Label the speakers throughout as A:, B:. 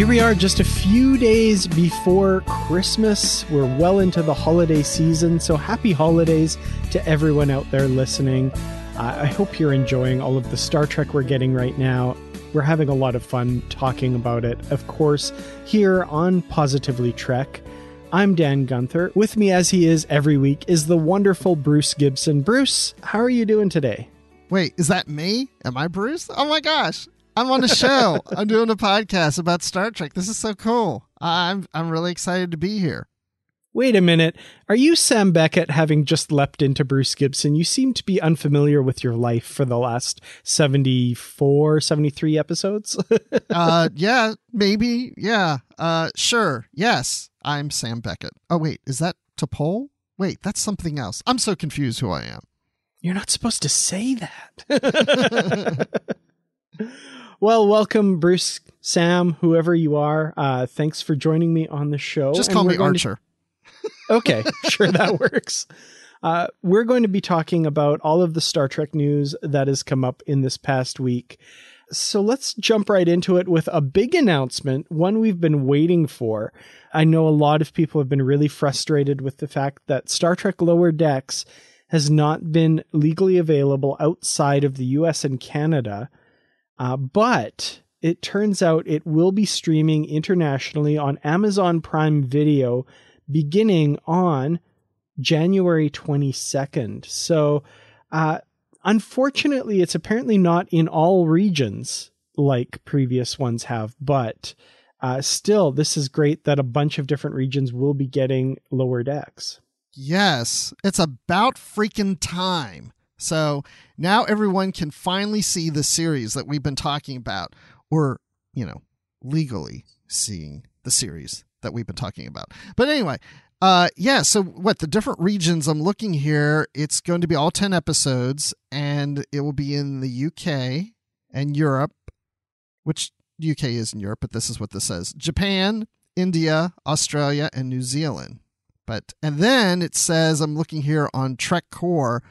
A: Here we are just a few days before Christmas. We're well into the holiday season, so happy holidays to everyone out there listening. Uh, I hope you're enjoying all of the Star Trek we're getting right now. We're having a lot of fun talking about it, of course, here on Positively Trek. I'm Dan Gunther. With me, as he is every week, is the wonderful Bruce Gibson. Bruce, how are you doing today?
B: Wait, is that me? Am I Bruce? Oh my gosh. I'm on a show. I'm doing a podcast about Star Trek. This is so cool. I'm I'm really excited to be here.
A: Wait a minute. Are you Sam Beckett having just leapt into Bruce Gibson? You seem to be unfamiliar with your life for the last 74, 73 episodes.
B: uh yeah, maybe. Yeah. Uh sure. Yes. I'm Sam Beckett. Oh wait, is that T'Pol? Wait, that's something else. I'm so confused who I am.
A: You're not supposed to say that. Well, welcome, Bruce, Sam, whoever you are. Uh, thanks for joining me on the show.
B: Just call me Archer.
A: To... okay, sure, that works. Uh, we're going to be talking about all of the Star Trek news that has come up in this past week. So let's jump right into it with a big announcement, one we've been waiting for. I know a lot of people have been really frustrated with the fact that Star Trek Lower Decks has not been legally available outside of the US and Canada. Uh, but it turns out it will be streaming internationally on Amazon Prime Video beginning on January 22nd. So, uh, unfortunately, it's apparently not in all regions like previous ones have, but uh, still, this is great that a bunch of different regions will be getting lower decks.
B: Yes, it's about freaking time. So now everyone can finally see the series that we've been talking about, or, you know, legally seeing the series that we've been talking about. But anyway, uh, yeah, so what the different regions I'm looking here, it's going to be all 10 episodes, and it will be in the UK and Europe, which UK is in Europe, but this is what this says Japan, India, Australia, and New Zealand. But, and then it says, I'm looking here on Trek Core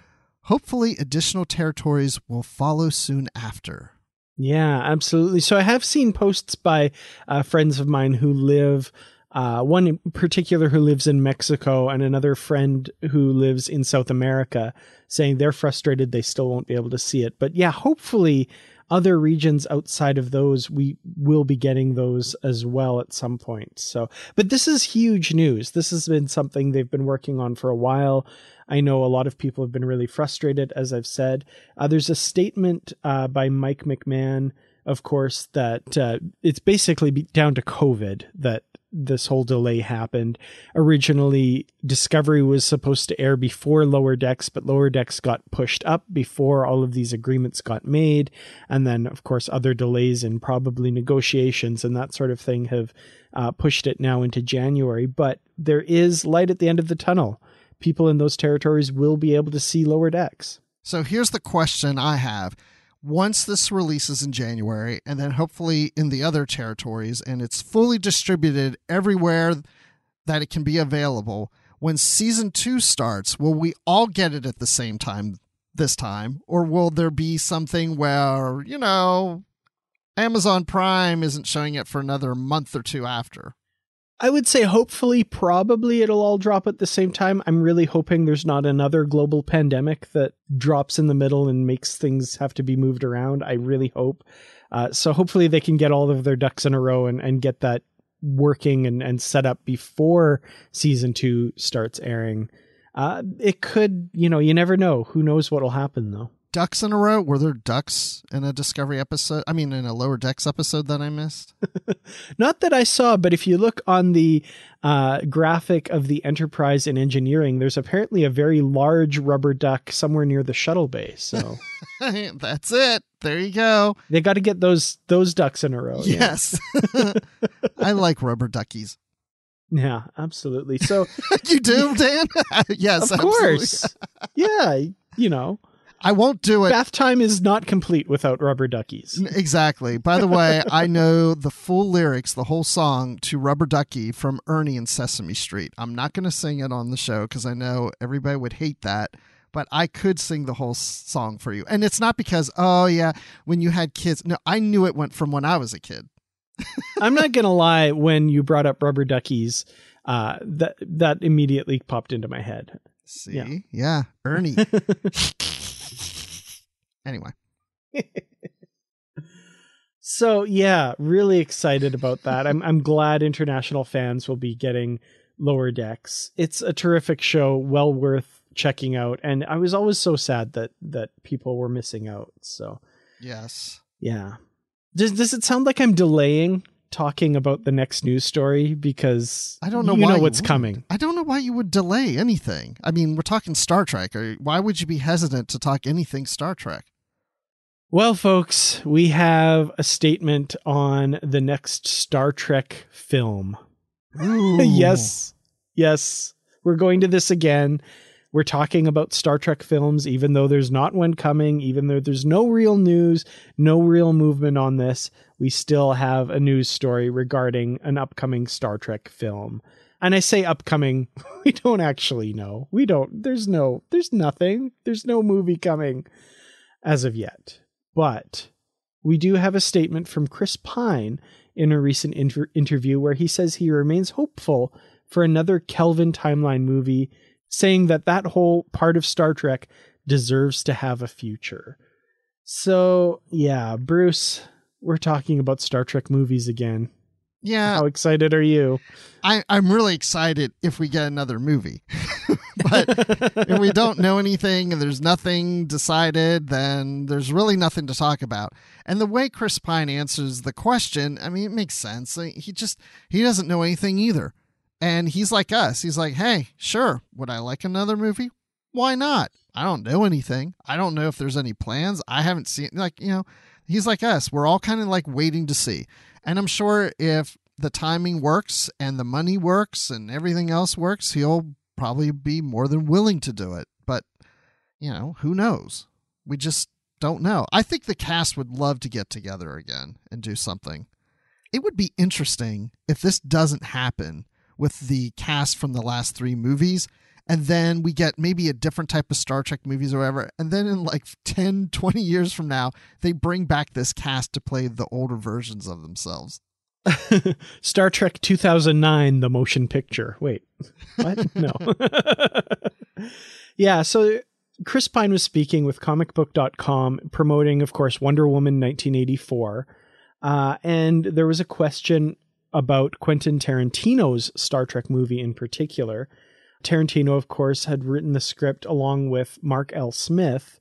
B: Hopefully, additional territories will follow soon after.
A: Yeah, absolutely. So I have seen posts by uh, friends of mine who live. Uh, one in particular who lives in Mexico, and another friend who lives in South America, saying they're frustrated they still won't be able to see it. But yeah, hopefully, other regions outside of those, we will be getting those as well at some point. So, but this is huge news. This has been something they've been working on for a while. I know a lot of people have been really frustrated, as I've said. Uh, there's a statement uh, by Mike McMahan, of course, that uh, it's basically down to COVID that this whole delay happened. Originally, Discovery was supposed to air before Lower Decks, but Lower Decks got pushed up before all of these agreements got made. And then, of course, other delays and probably negotiations and that sort of thing have uh, pushed it now into January. But there is light at the end of the tunnel people in those territories will be able to see lower decks.
B: So here's the question I have. Once this releases in January, and then hopefully in the other territories, and it's fully distributed everywhere that it can be available, when season two starts, will we all get it at the same time this time? Or will there be something where, you know, Amazon Prime isn't showing it for another month or two after?
A: I would say hopefully, probably it'll all drop at the same time. I'm really hoping there's not another global pandemic that drops in the middle and makes things have to be moved around. I really hope. Uh, so hopefully they can get all of their ducks in a row and, and get that working and, and set up before season two starts airing. Uh, it could, you know, you never know. Who knows what will happen though
B: ducks in a row? Were there ducks in a Discovery episode? I mean, in a Lower Decks episode that I missed?
A: Not that I saw, but if you look on the uh, graphic of the Enterprise in engineering, there's apparently a very large rubber duck somewhere near the shuttle bay. So
B: that's it. There you go.
A: They got to get those those ducks in a row.
B: Yes, yeah. I like rubber duckies.
A: Yeah, absolutely. So
B: you do, Dan? yes,
A: of course. yeah, you know.
B: I won't do it.
A: Bath time is not complete without rubber duckies.
B: Exactly. By the way, I know the full lyrics, the whole song to Rubber Ducky from Ernie and Sesame Street. I'm not going to sing it on the show because I know everybody would hate that, but I could sing the whole song for you. And it's not because, oh, yeah, when you had kids. No, I knew it went from when I was a kid.
A: I'm not going to lie, when you brought up Rubber Duckies, uh, that, that immediately popped into my head.
B: See? Yeah, yeah. Ernie. Anyway.
A: so yeah, really excited about that. I'm I'm glad international fans will be getting Lower Decks. It's a terrific show, well worth checking out. And I was always so sad that that people were missing out. So
B: Yes.
A: Yeah. Does does it sound like I'm delaying talking about the next news story because
B: I don't know
A: you know what's coming.
B: I don't know why you would delay anything. I mean, we're talking Star Trek. Why would you be hesitant to talk anything Star Trek?
A: Well, folks, we have a statement on the next Star Trek film. yes. Yes. We're going to this again. We're talking about Star Trek films, even though there's not one coming, even though there's no real news, no real movement on this. We still have a news story regarding an upcoming Star Trek film. And I say upcoming, we don't actually know. We don't, there's no, there's nothing. There's no movie coming as of yet. But we do have a statement from Chris Pine in a recent inter- interview where he says he remains hopeful for another Kelvin timeline movie, saying that that whole part of Star Trek deserves to have a future. So, yeah, Bruce, we're talking about Star Trek movies again.
B: Yeah.
A: How excited are you?
B: I, I'm really excited if we get another movie. but if we don't know anything and there's nothing decided, then there's really nothing to talk about. And the way Chris Pine answers the question, I mean, it makes sense. He just he doesn't know anything either. And he's like us. He's like, hey, sure, would I like another movie? Why not? I don't know anything. I don't know if there's any plans. I haven't seen like, you know, he's like us. We're all kind of like waiting to see. And I'm sure if the timing works and the money works and everything else works, he'll probably be more than willing to do it. But, you know, who knows? We just don't know. I think the cast would love to get together again and do something. It would be interesting if this doesn't happen with the cast from the last three movies and then we get maybe a different type of Star Trek movies or whatever. And then in like 10, 20 years from now, they bring back this cast to play the older versions of themselves.
A: Star Trek 2009, the motion picture. Wait, what? no. yeah, so Chris Pine was speaking with comicbook.com, promoting, of course, Wonder Woman 1984. Uh, and there was a question about Quentin Tarantino's Star Trek movie in particular. Tarantino, of course, had written the script along with Mark L. Smith.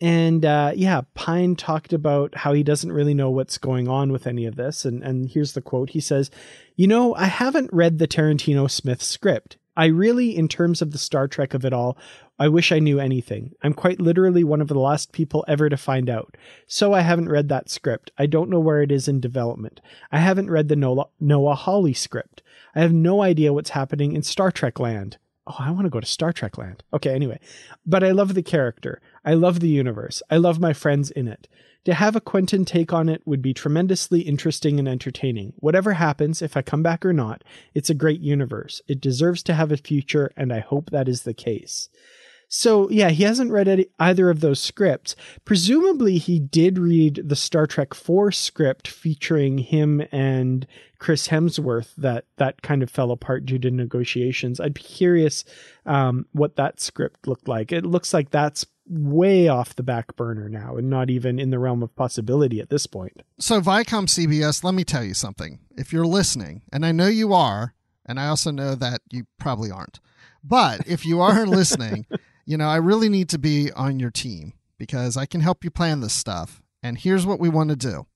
A: And uh, yeah, Pine talked about how he doesn't really know what's going on with any of this. And, and here's the quote He says, You know, I haven't read the Tarantino Smith script. I really, in terms of the Star Trek of it all, I wish I knew anything. I'm quite literally one of the last people ever to find out. So I haven't read that script. I don't know where it is in development. I haven't read the Noah, Hawley script. I have no idea what's happening in Star Trek land oh, I want to go to Star Trek land. Okay, anyway. But I love the character. I love the universe. I love my friends in it. To have a Quentin take on it would be tremendously interesting and entertaining. Whatever happens, if I come back or not, it's a great universe. It deserves to have a future, and I hope that is the case. So yeah, he hasn't read any, either of those scripts. Presumably, he did read the Star Trek Four script featuring him and Chris Hemsworth. That that kind of fell apart due to negotiations. I'd be curious um, what that script looked like. It looks like that's way off the back burner now, and not even in the realm of possibility at this point.
B: So Viacom CBS, let me tell you something. If you're listening, and I know you are, and I also know that you probably aren't. But if you are listening, you know, I really need to be on your team because I can help you plan this stuff. And here's what we want to do.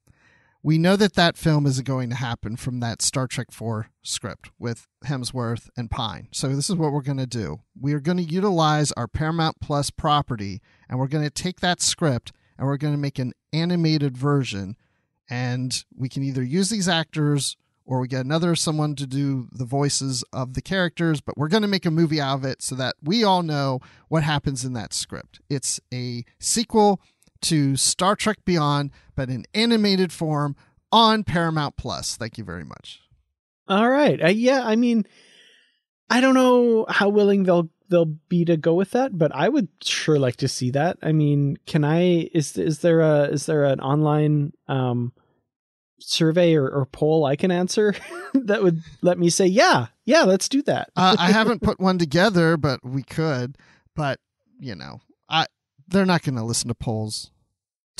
B: We know that that film is going to happen from that Star Trek 4 script with Hemsworth and Pine. So this is what we're going to do. We are going to utilize our Paramount Plus property and we're going to take that script and we're going to make an animated version and we can either use these actors or we get another someone to do the voices of the characters, but we're going to make a movie out of it so that we all know what happens in that script. It's a sequel to Star Trek Beyond, but in animated form on Paramount Plus. Thank you very much.
A: All right. Uh, yeah, I mean, I don't know how willing they'll they'll be to go with that, but I would sure like to see that. I mean, can I is is there a is there an online um survey or, or poll I can answer that would let me say, yeah, yeah, let's do that.
B: uh, I haven't put one together, but we could. But you know, I they're not going to listen to polls.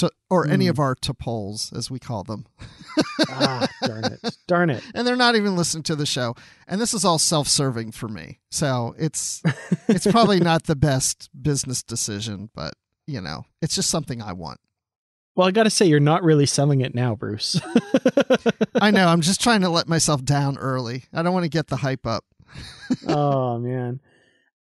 B: To, or mm. any hmm. of our to polls, as we call them.
A: ah, darn it. Darn it.
B: And they're not even listening to the show. And this is all self serving for me. So it's it's probably not the best business decision, but you know, it's just something I want.
A: Well, I got to say, you're not really selling it now, Bruce.
B: I know. I'm just trying to let myself down early. I don't want to get the hype up.
A: oh, man.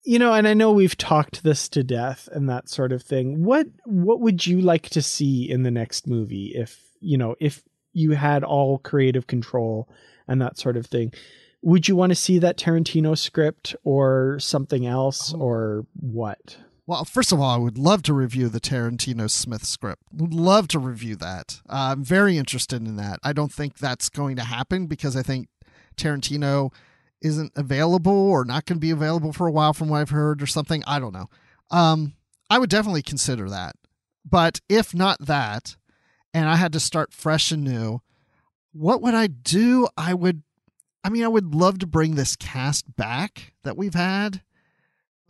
A: You know, and I know we've talked this to death and that sort of thing. What what would you like to see in the next movie if, you know, if you had all creative control and that sort of thing? Would you want to see that Tarantino script or something else oh. or what?
B: Well, first of all, I would love to review the Tarantino Smith script. Would love to review that. Uh, I'm very interested in that. I don't think that's going to happen because I think Tarantino isn't available or not going to be available for a while, from what I've heard, or something. I don't know. Um, I would definitely consider that. But if not that, and I had to start fresh and new, what would I do? I would, I mean, I would love to bring this cast back that we've had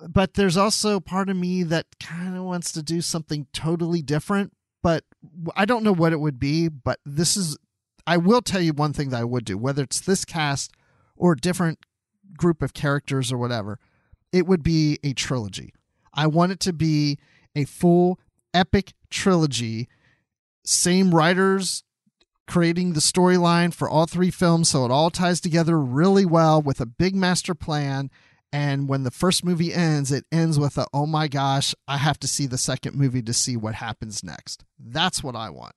B: but there's also part of me that kind of wants to do something totally different but i don't know what it would be but this is i will tell you one thing that i would do whether it's this cast or a different group of characters or whatever. It would be a trilogy. I want it to be a full epic trilogy. Same writers creating the storyline for all three films so it all ties together really well with a big master plan and when the first movie ends, it ends with a, oh my gosh, I have to see the second movie to see what happens next. That's what I want.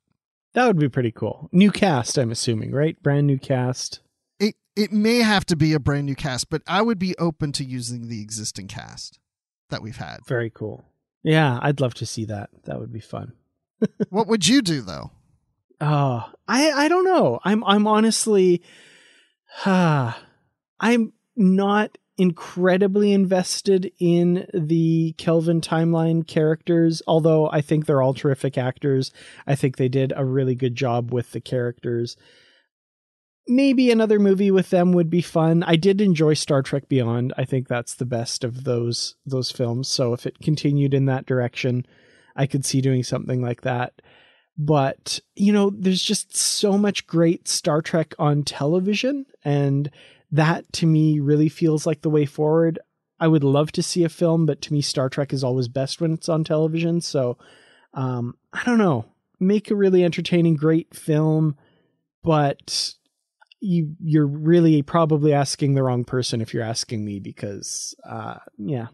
A: That would be pretty cool. New cast, I'm assuming, right? Brand new cast.
B: It it may have to be a brand new cast, but I would be open to using the existing cast that we've had.
A: Very cool. Yeah, I'd love to see that. That would be fun.
B: what would you do though?
A: Oh, I I don't know. I'm I'm honestly uh, I'm not incredibly invested in the Kelvin timeline characters, although I think they're all terrific actors. I think they did a really good job with the characters. Maybe another movie with them would be fun. I did enjoy Star Trek Beyond. I think that's the best of those those films. So if it continued in that direction, I could see doing something like that. But, you know, there's just so much great Star Trek on television and that to me really feels like the way forward. I would love to see a film, but to me, Star Trek is always best when it's on television. So, um, I don't know. Make a really entertaining, great film, but you you're really probably asking the wrong person if you're asking me because, uh, yeah,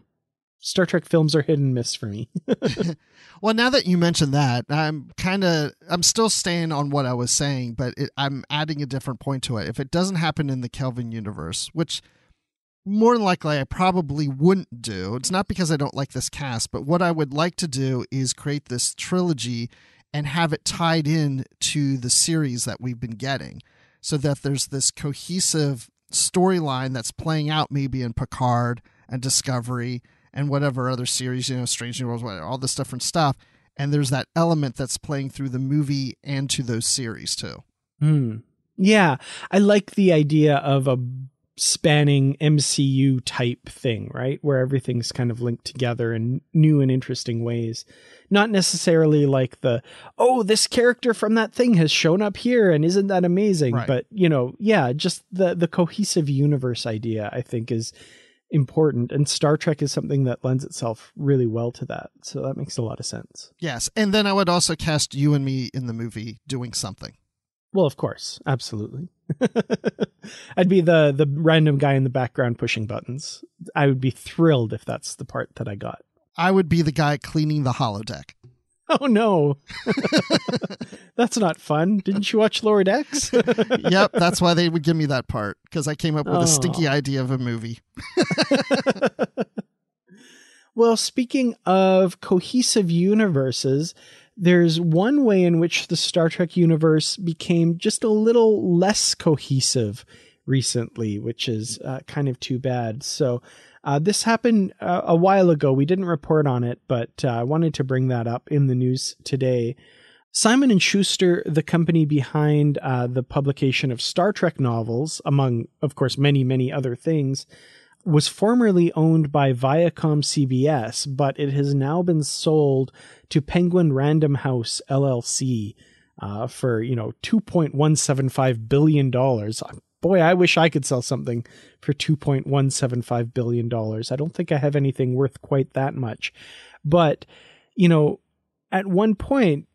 A: Star Trek films are hit and miss for me.
B: well, now that you mentioned that, I'm kind of I'm still staying on what I was saying, but it, I'm adding a different point to it. If it doesn't happen in the Kelvin universe, which more than likely I probably wouldn't do. It's not because I don't like this cast, but what I would like to do is create this trilogy and have it tied in to the series that we've been getting so that there's this cohesive storyline that's playing out maybe in Picard and Discovery and whatever other series, you know, Strange New Worlds, whatever, all this different stuff. And there's that element that's playing through the movie and to those series too.
A: Hmm. Yeah, I like the idea of a spanning MCU type thing, right? Where everything's kind of linked together in new and interesting ways. Not necessarily like the, oh, this character from that thing has shown up here and isn't that amazing?
B: Right.
A: But, you know, yeah, just the the cohesive universe idea I think is important and Star Trek is something that lends itself really well to that. So that makes a lot of sense.
B: Yes. And then I would also cast you and me in the movie doing something.
A: Well, of course, absolutely. I'd be the the random guy in the background pushing buttons. I would be thrilled if that's the part that I got.
B: I would be the guy cleaning the holodeck.
A: Oh no. that's not fun. Didn't you watch Lower Decks?
B: yep, that's why they would give me that part because I came up with
A: Oh.
B: a stinky idea of a movie.
A: well, speaking of cohesive universes, there's one way in which the Star Trek universe became just a little less cohesive recently, which is uh, kind of too bad. So, uh, this happened uh, a while ago. We didn't report on it, but uh, I wanted to bring that up in the news today. Simon and Schuster, the company behind uh, the publication of Star Trek novels, among, of course, many, many other things, was formerly owned by Viacom CBS, but it has now been sold to Penguin Random House LLC uh, for you know two point one seven five billion dollars. Boy, I wish I could sell something for two point one seven five billion dollars. I don't think I have anything worth quite that much, but you know, at one point.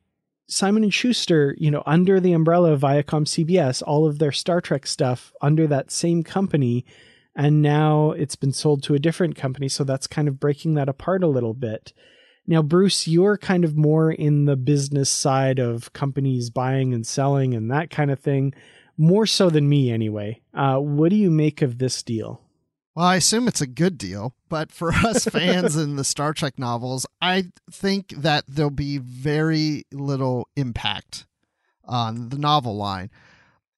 A: Simon and Schuster, you know, under the umbrella of Viacom CBS, all of their Star Trek stuff under that same company, and now it's been sold to a different company so that's kind of breaking that apart a little bit now bruce you're kind of more in the business side of companies buying and selling and that kind of thing more so than me anyway uh, what do you make of this deal
B: Well, I assume it's a good deal, but for us fans in the Star Trek novels, I think that there'll be very little impact on the novel line.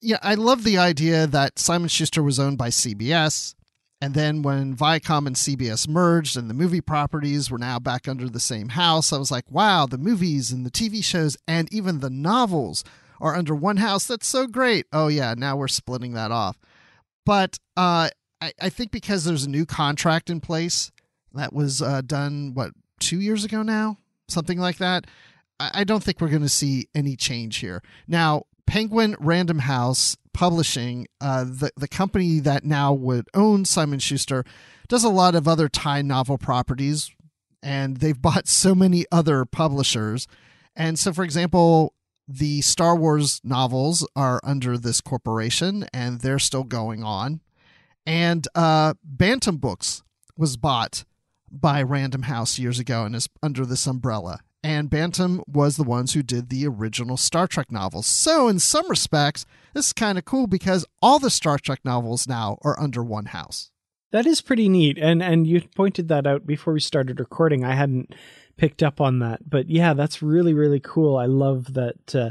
B: Yeah, I love the idea that Simon Schuster was owned by CBS, and then when Viacom and CBS merged and the movie properties were now back under the same house, I was like, wow, the movies and the TV shows and even the novels are under one house. That's so great. Oh, yeah, now we're splitting that off. But uh, I, I think because there's a new contract in place that was uh, done, what, two years ago now? Something like that. I, I don't think we're going to see any change here. Now, Penguin Random House Publishing, uh, the, the company that now would own Simon Schuster, does a lot of other tie novel properties, and they've bought so many other publishers. And so, for example, the Star Wars novels are under this corporation, and they're still going on and uh, Bantam Books was bought by Random House years ago and is under this umbrella. And Bantam was the ones who did the original Star Trek novels. So, in some respects, this is kind of cool because all the Star Trek novels now are under one house.
A: that is pretty neat and and you pointed that out before we started recording i hadn't picked up on that but yeah that's really really cool i love that uh,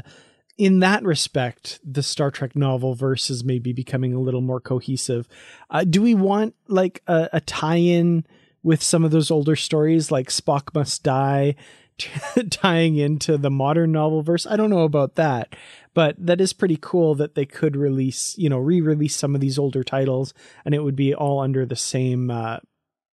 A: in that respect, the Star Trek novel verse is maybe becoming a little more cohesive. Uh, do we want like a, a tie-in with some of those older stories, like Spock Must Die, tying into the modern novel verse? I don't know about that, but that is pretty cool that they could release, you know, re-release some of these older titles, and it would be all under the same uh,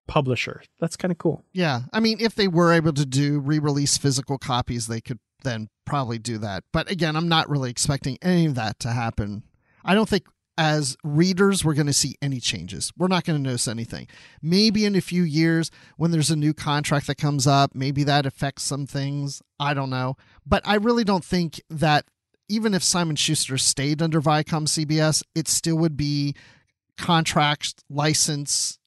A: publisher. That's kind of cool.
B: Yeah. I mean, if they were able to do re release physical copies, they could then probably do that. But again, I'm not really expecting any of that to happen. I don't think as readers we're going to see any changes. We're not going to notice anything. Maybe in a few years when there's a new contract that comes up, maybe that affects some things. I don't know. But I really don't think that even if Simon Schuster stayed under Viacom CBS, it still would be contract license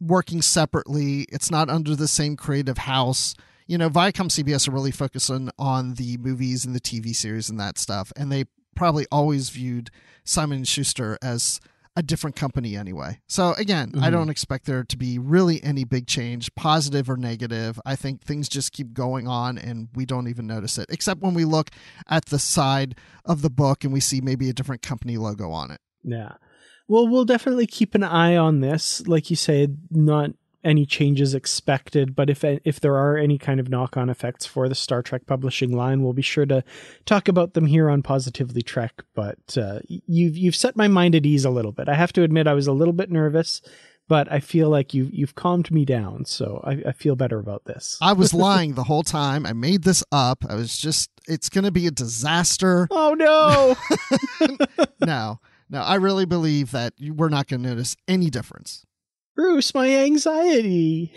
B: working separately. It's not under the same creative house. You know, Viacom CBS are really focusing on the movies and the TV series and that stuff, and they probably always viewed Simon and Schuster as a different company anyway. So again, I
A: Mhm.
B: don't expect there to be really any big change, positive or negative. I think things just keep going on and we don't even notice it, except when we look at the side of the book and we see maybe a different company logo on it.
A: Yeah. Well, we'll definitely keep an eye on this. Like you said, not any changes expected, but if if there are any kind of knock-on effects for the Star Trek publishing line, we'll be sure to talk about them here on Positively Trek. But uh, you've you've set my mind at ease a little bit. I have to admit, I was a little bit nervous, but I feel like you you've calmed me down, so I, I feel better about this.
B: I was lying the whole time. I made this up. I was just it's going to be a disaster.
A: Oh
B: no, no, no. I really believe that we're not going to notice any difference.
A: Bruce, my anxiety.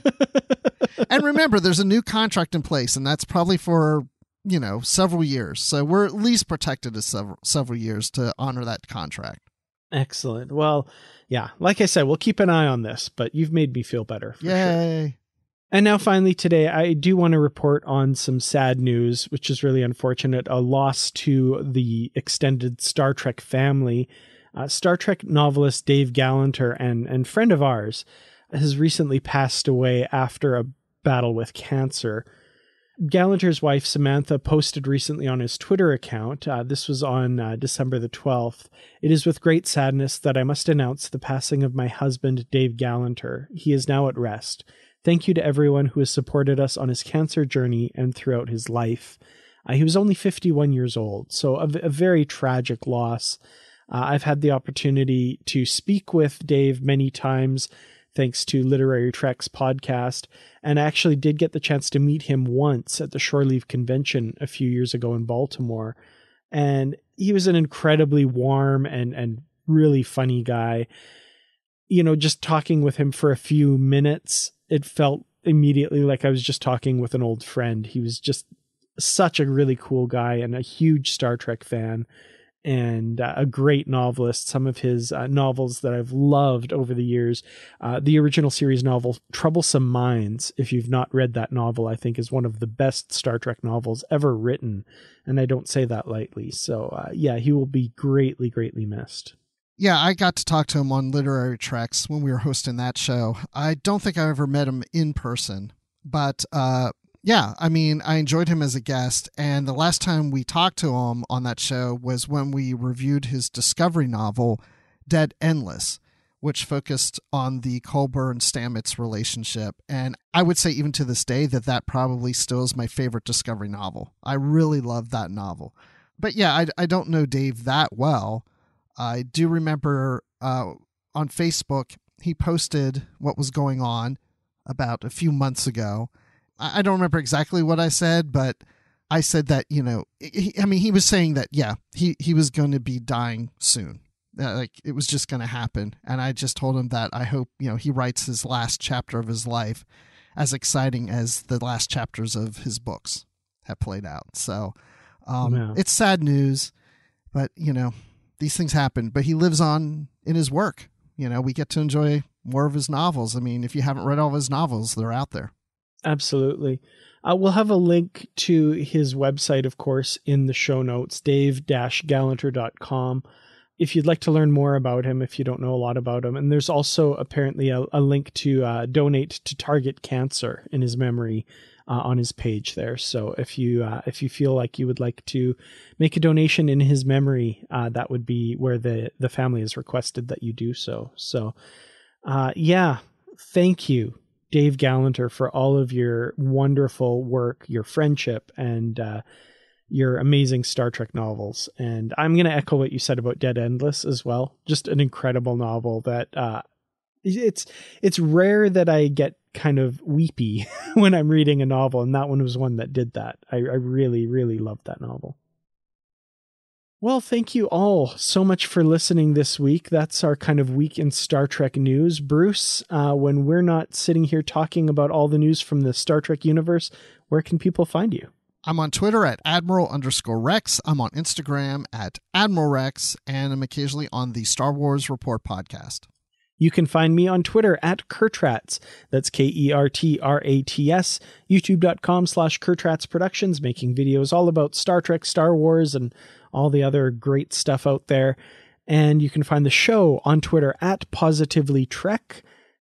B: and remember, there's a new contract in place, and that's probably for you know several years. So we're at least protected as several several years to honor that contract.
A: Excellent. Well, yeah, like I said, we'll keep an eye on this, but you've made me feel better.
B: Yay.
A: Sure. And now, finally, today, I do want to report on some sad news, which is really unfortunate a loss to the extended Star Trek family. Uh, Star Trek novelist Dave Galanter and, and friend of ours has recently passed away after a battle with cancer. Galanter's wife Samantha posted recently on his Twitter account. Uh, this was on uh, December the 12th. It is with great sadness that I must announce the passing of my husband, Dave Galanter. He is now at rest. Thank you to everyone who has supported us on his cancer journey and throughout his life. Uh, he was only 51 years old, so a, a very tragic loss. Uh, I've had the opportunity to speak with Dave many times thanks to Literary Treks podcast, and I actually did get the chance to meet him once at the Shore Leave Convention a few years ago in Baltimore. And he was an incredibly warm and, and really funny guy. You know, just talking with him for a few minutes, it felt immediately like I was just talking with an old friend. He was just such a really cool guy and a huge Star Trek fan and uh, a great novelist. Some of his uh, novels that I've loved over the years. Uh, the original series novel, Troublesome Minds, if you've not read that novel, I think is one of the best Star Trek novels ever written. And I don't say that lightly. So, uh, yeah, he will be greatly, greatly missed.
B: Yeah, I got to talk to him on Literary Treks when we were hosting that show. I don't think I ever met him in person, but uh, yeah, I mean, I enjoyed him as a guest, and the last time we talked to him on that show was when we reviewed his discovery novel, Dead Endless, which focused on the Culber and Stamets relationship. And I would say, even to this day, that that probably still is my favorite discovery novel. I really love that novel. But yeah, I, I don't know Dave that well. I do remember uh, on Facebook, he posted what was going on about a few months ago I don't remember exactly what I said, but I said that you know, he, I mean, he was saying that yeah, he he was going to be dying soon, uh, like it was just going to happen, and I just told him that I hope you know he writes his last chapter of his life as exciting as the last chapters of his books have played out. So um, yeah. it's sad news, but you know these things happen. But he lives on in his work. You know, we get to enjoy more of his novels. I mean, if you haven't read all of his novels, they're out there.
A: Absolutely. Uh, we'll have a link to his website, of course, in the show notes, dave-galanter.com. If you'd like to learn more about him, if you don't know a lot about him. And there's also apparently a, a link to uh, donate to Target Cancer in his memory uh, on his page there. So if you uh, if you feel like you would like to make a donation in his memory, uh, that would be where the the family has requested that you do so. So uh, yeah, thank you Dave Galanter, for all of your wonderful work, your friendship, and uh, your amazing Star Trek novels. And I'm going to echo what you said about Dead Endless as well. Just an incredible novel that uh, it's it's rare that I get kind of weepy when I'm reading a novel, and that one was one that did that. I, I really, really loved that novel. Well, thank you all so much for listening this week. That's our kind of week in Star Trek news. Bruce, uh, when we're not sitting here talking about all the news from the Star Trek universe, where can people find you?
B: I'm on Twitter at Admiral underscore Rex. I'm on Instagram at Admiral Rex, and I'm occasionally on the Star Wars Report podcast.
A: You can find me on Twitter at Kertrats. That's K E R T R A T S. YouTube.com slash Kertrats Productions, making videos all about Star Trek, Star Wars, and all the other great stuff out there. And you can find the show on Twitter at Positively Trek.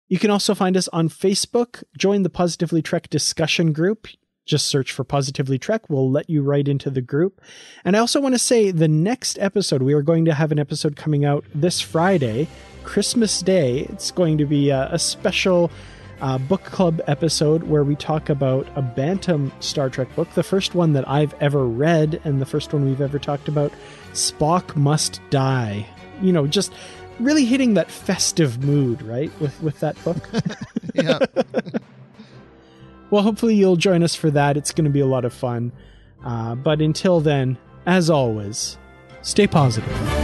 A: You can also find us on Facebook. Join the Positively Trek discussion group. Just search for Positively Trek. We'll let you right into the group. And I also want to say the next episode, we are going to have an episode coming out this Friday Christmas Day. It's going to be a, a special uh, book club episode where we talk about a Bantam Star Trek book, the first one that I've ever read, and the first one we've ever talked about Spock Must Die. You know, just really hitting that festive mood, right? With with that book.
B: Yeah.
A: Well, hopefully you'll join us for that. It's going to be a lot of fun. Uh, but until then, as always, stay positive.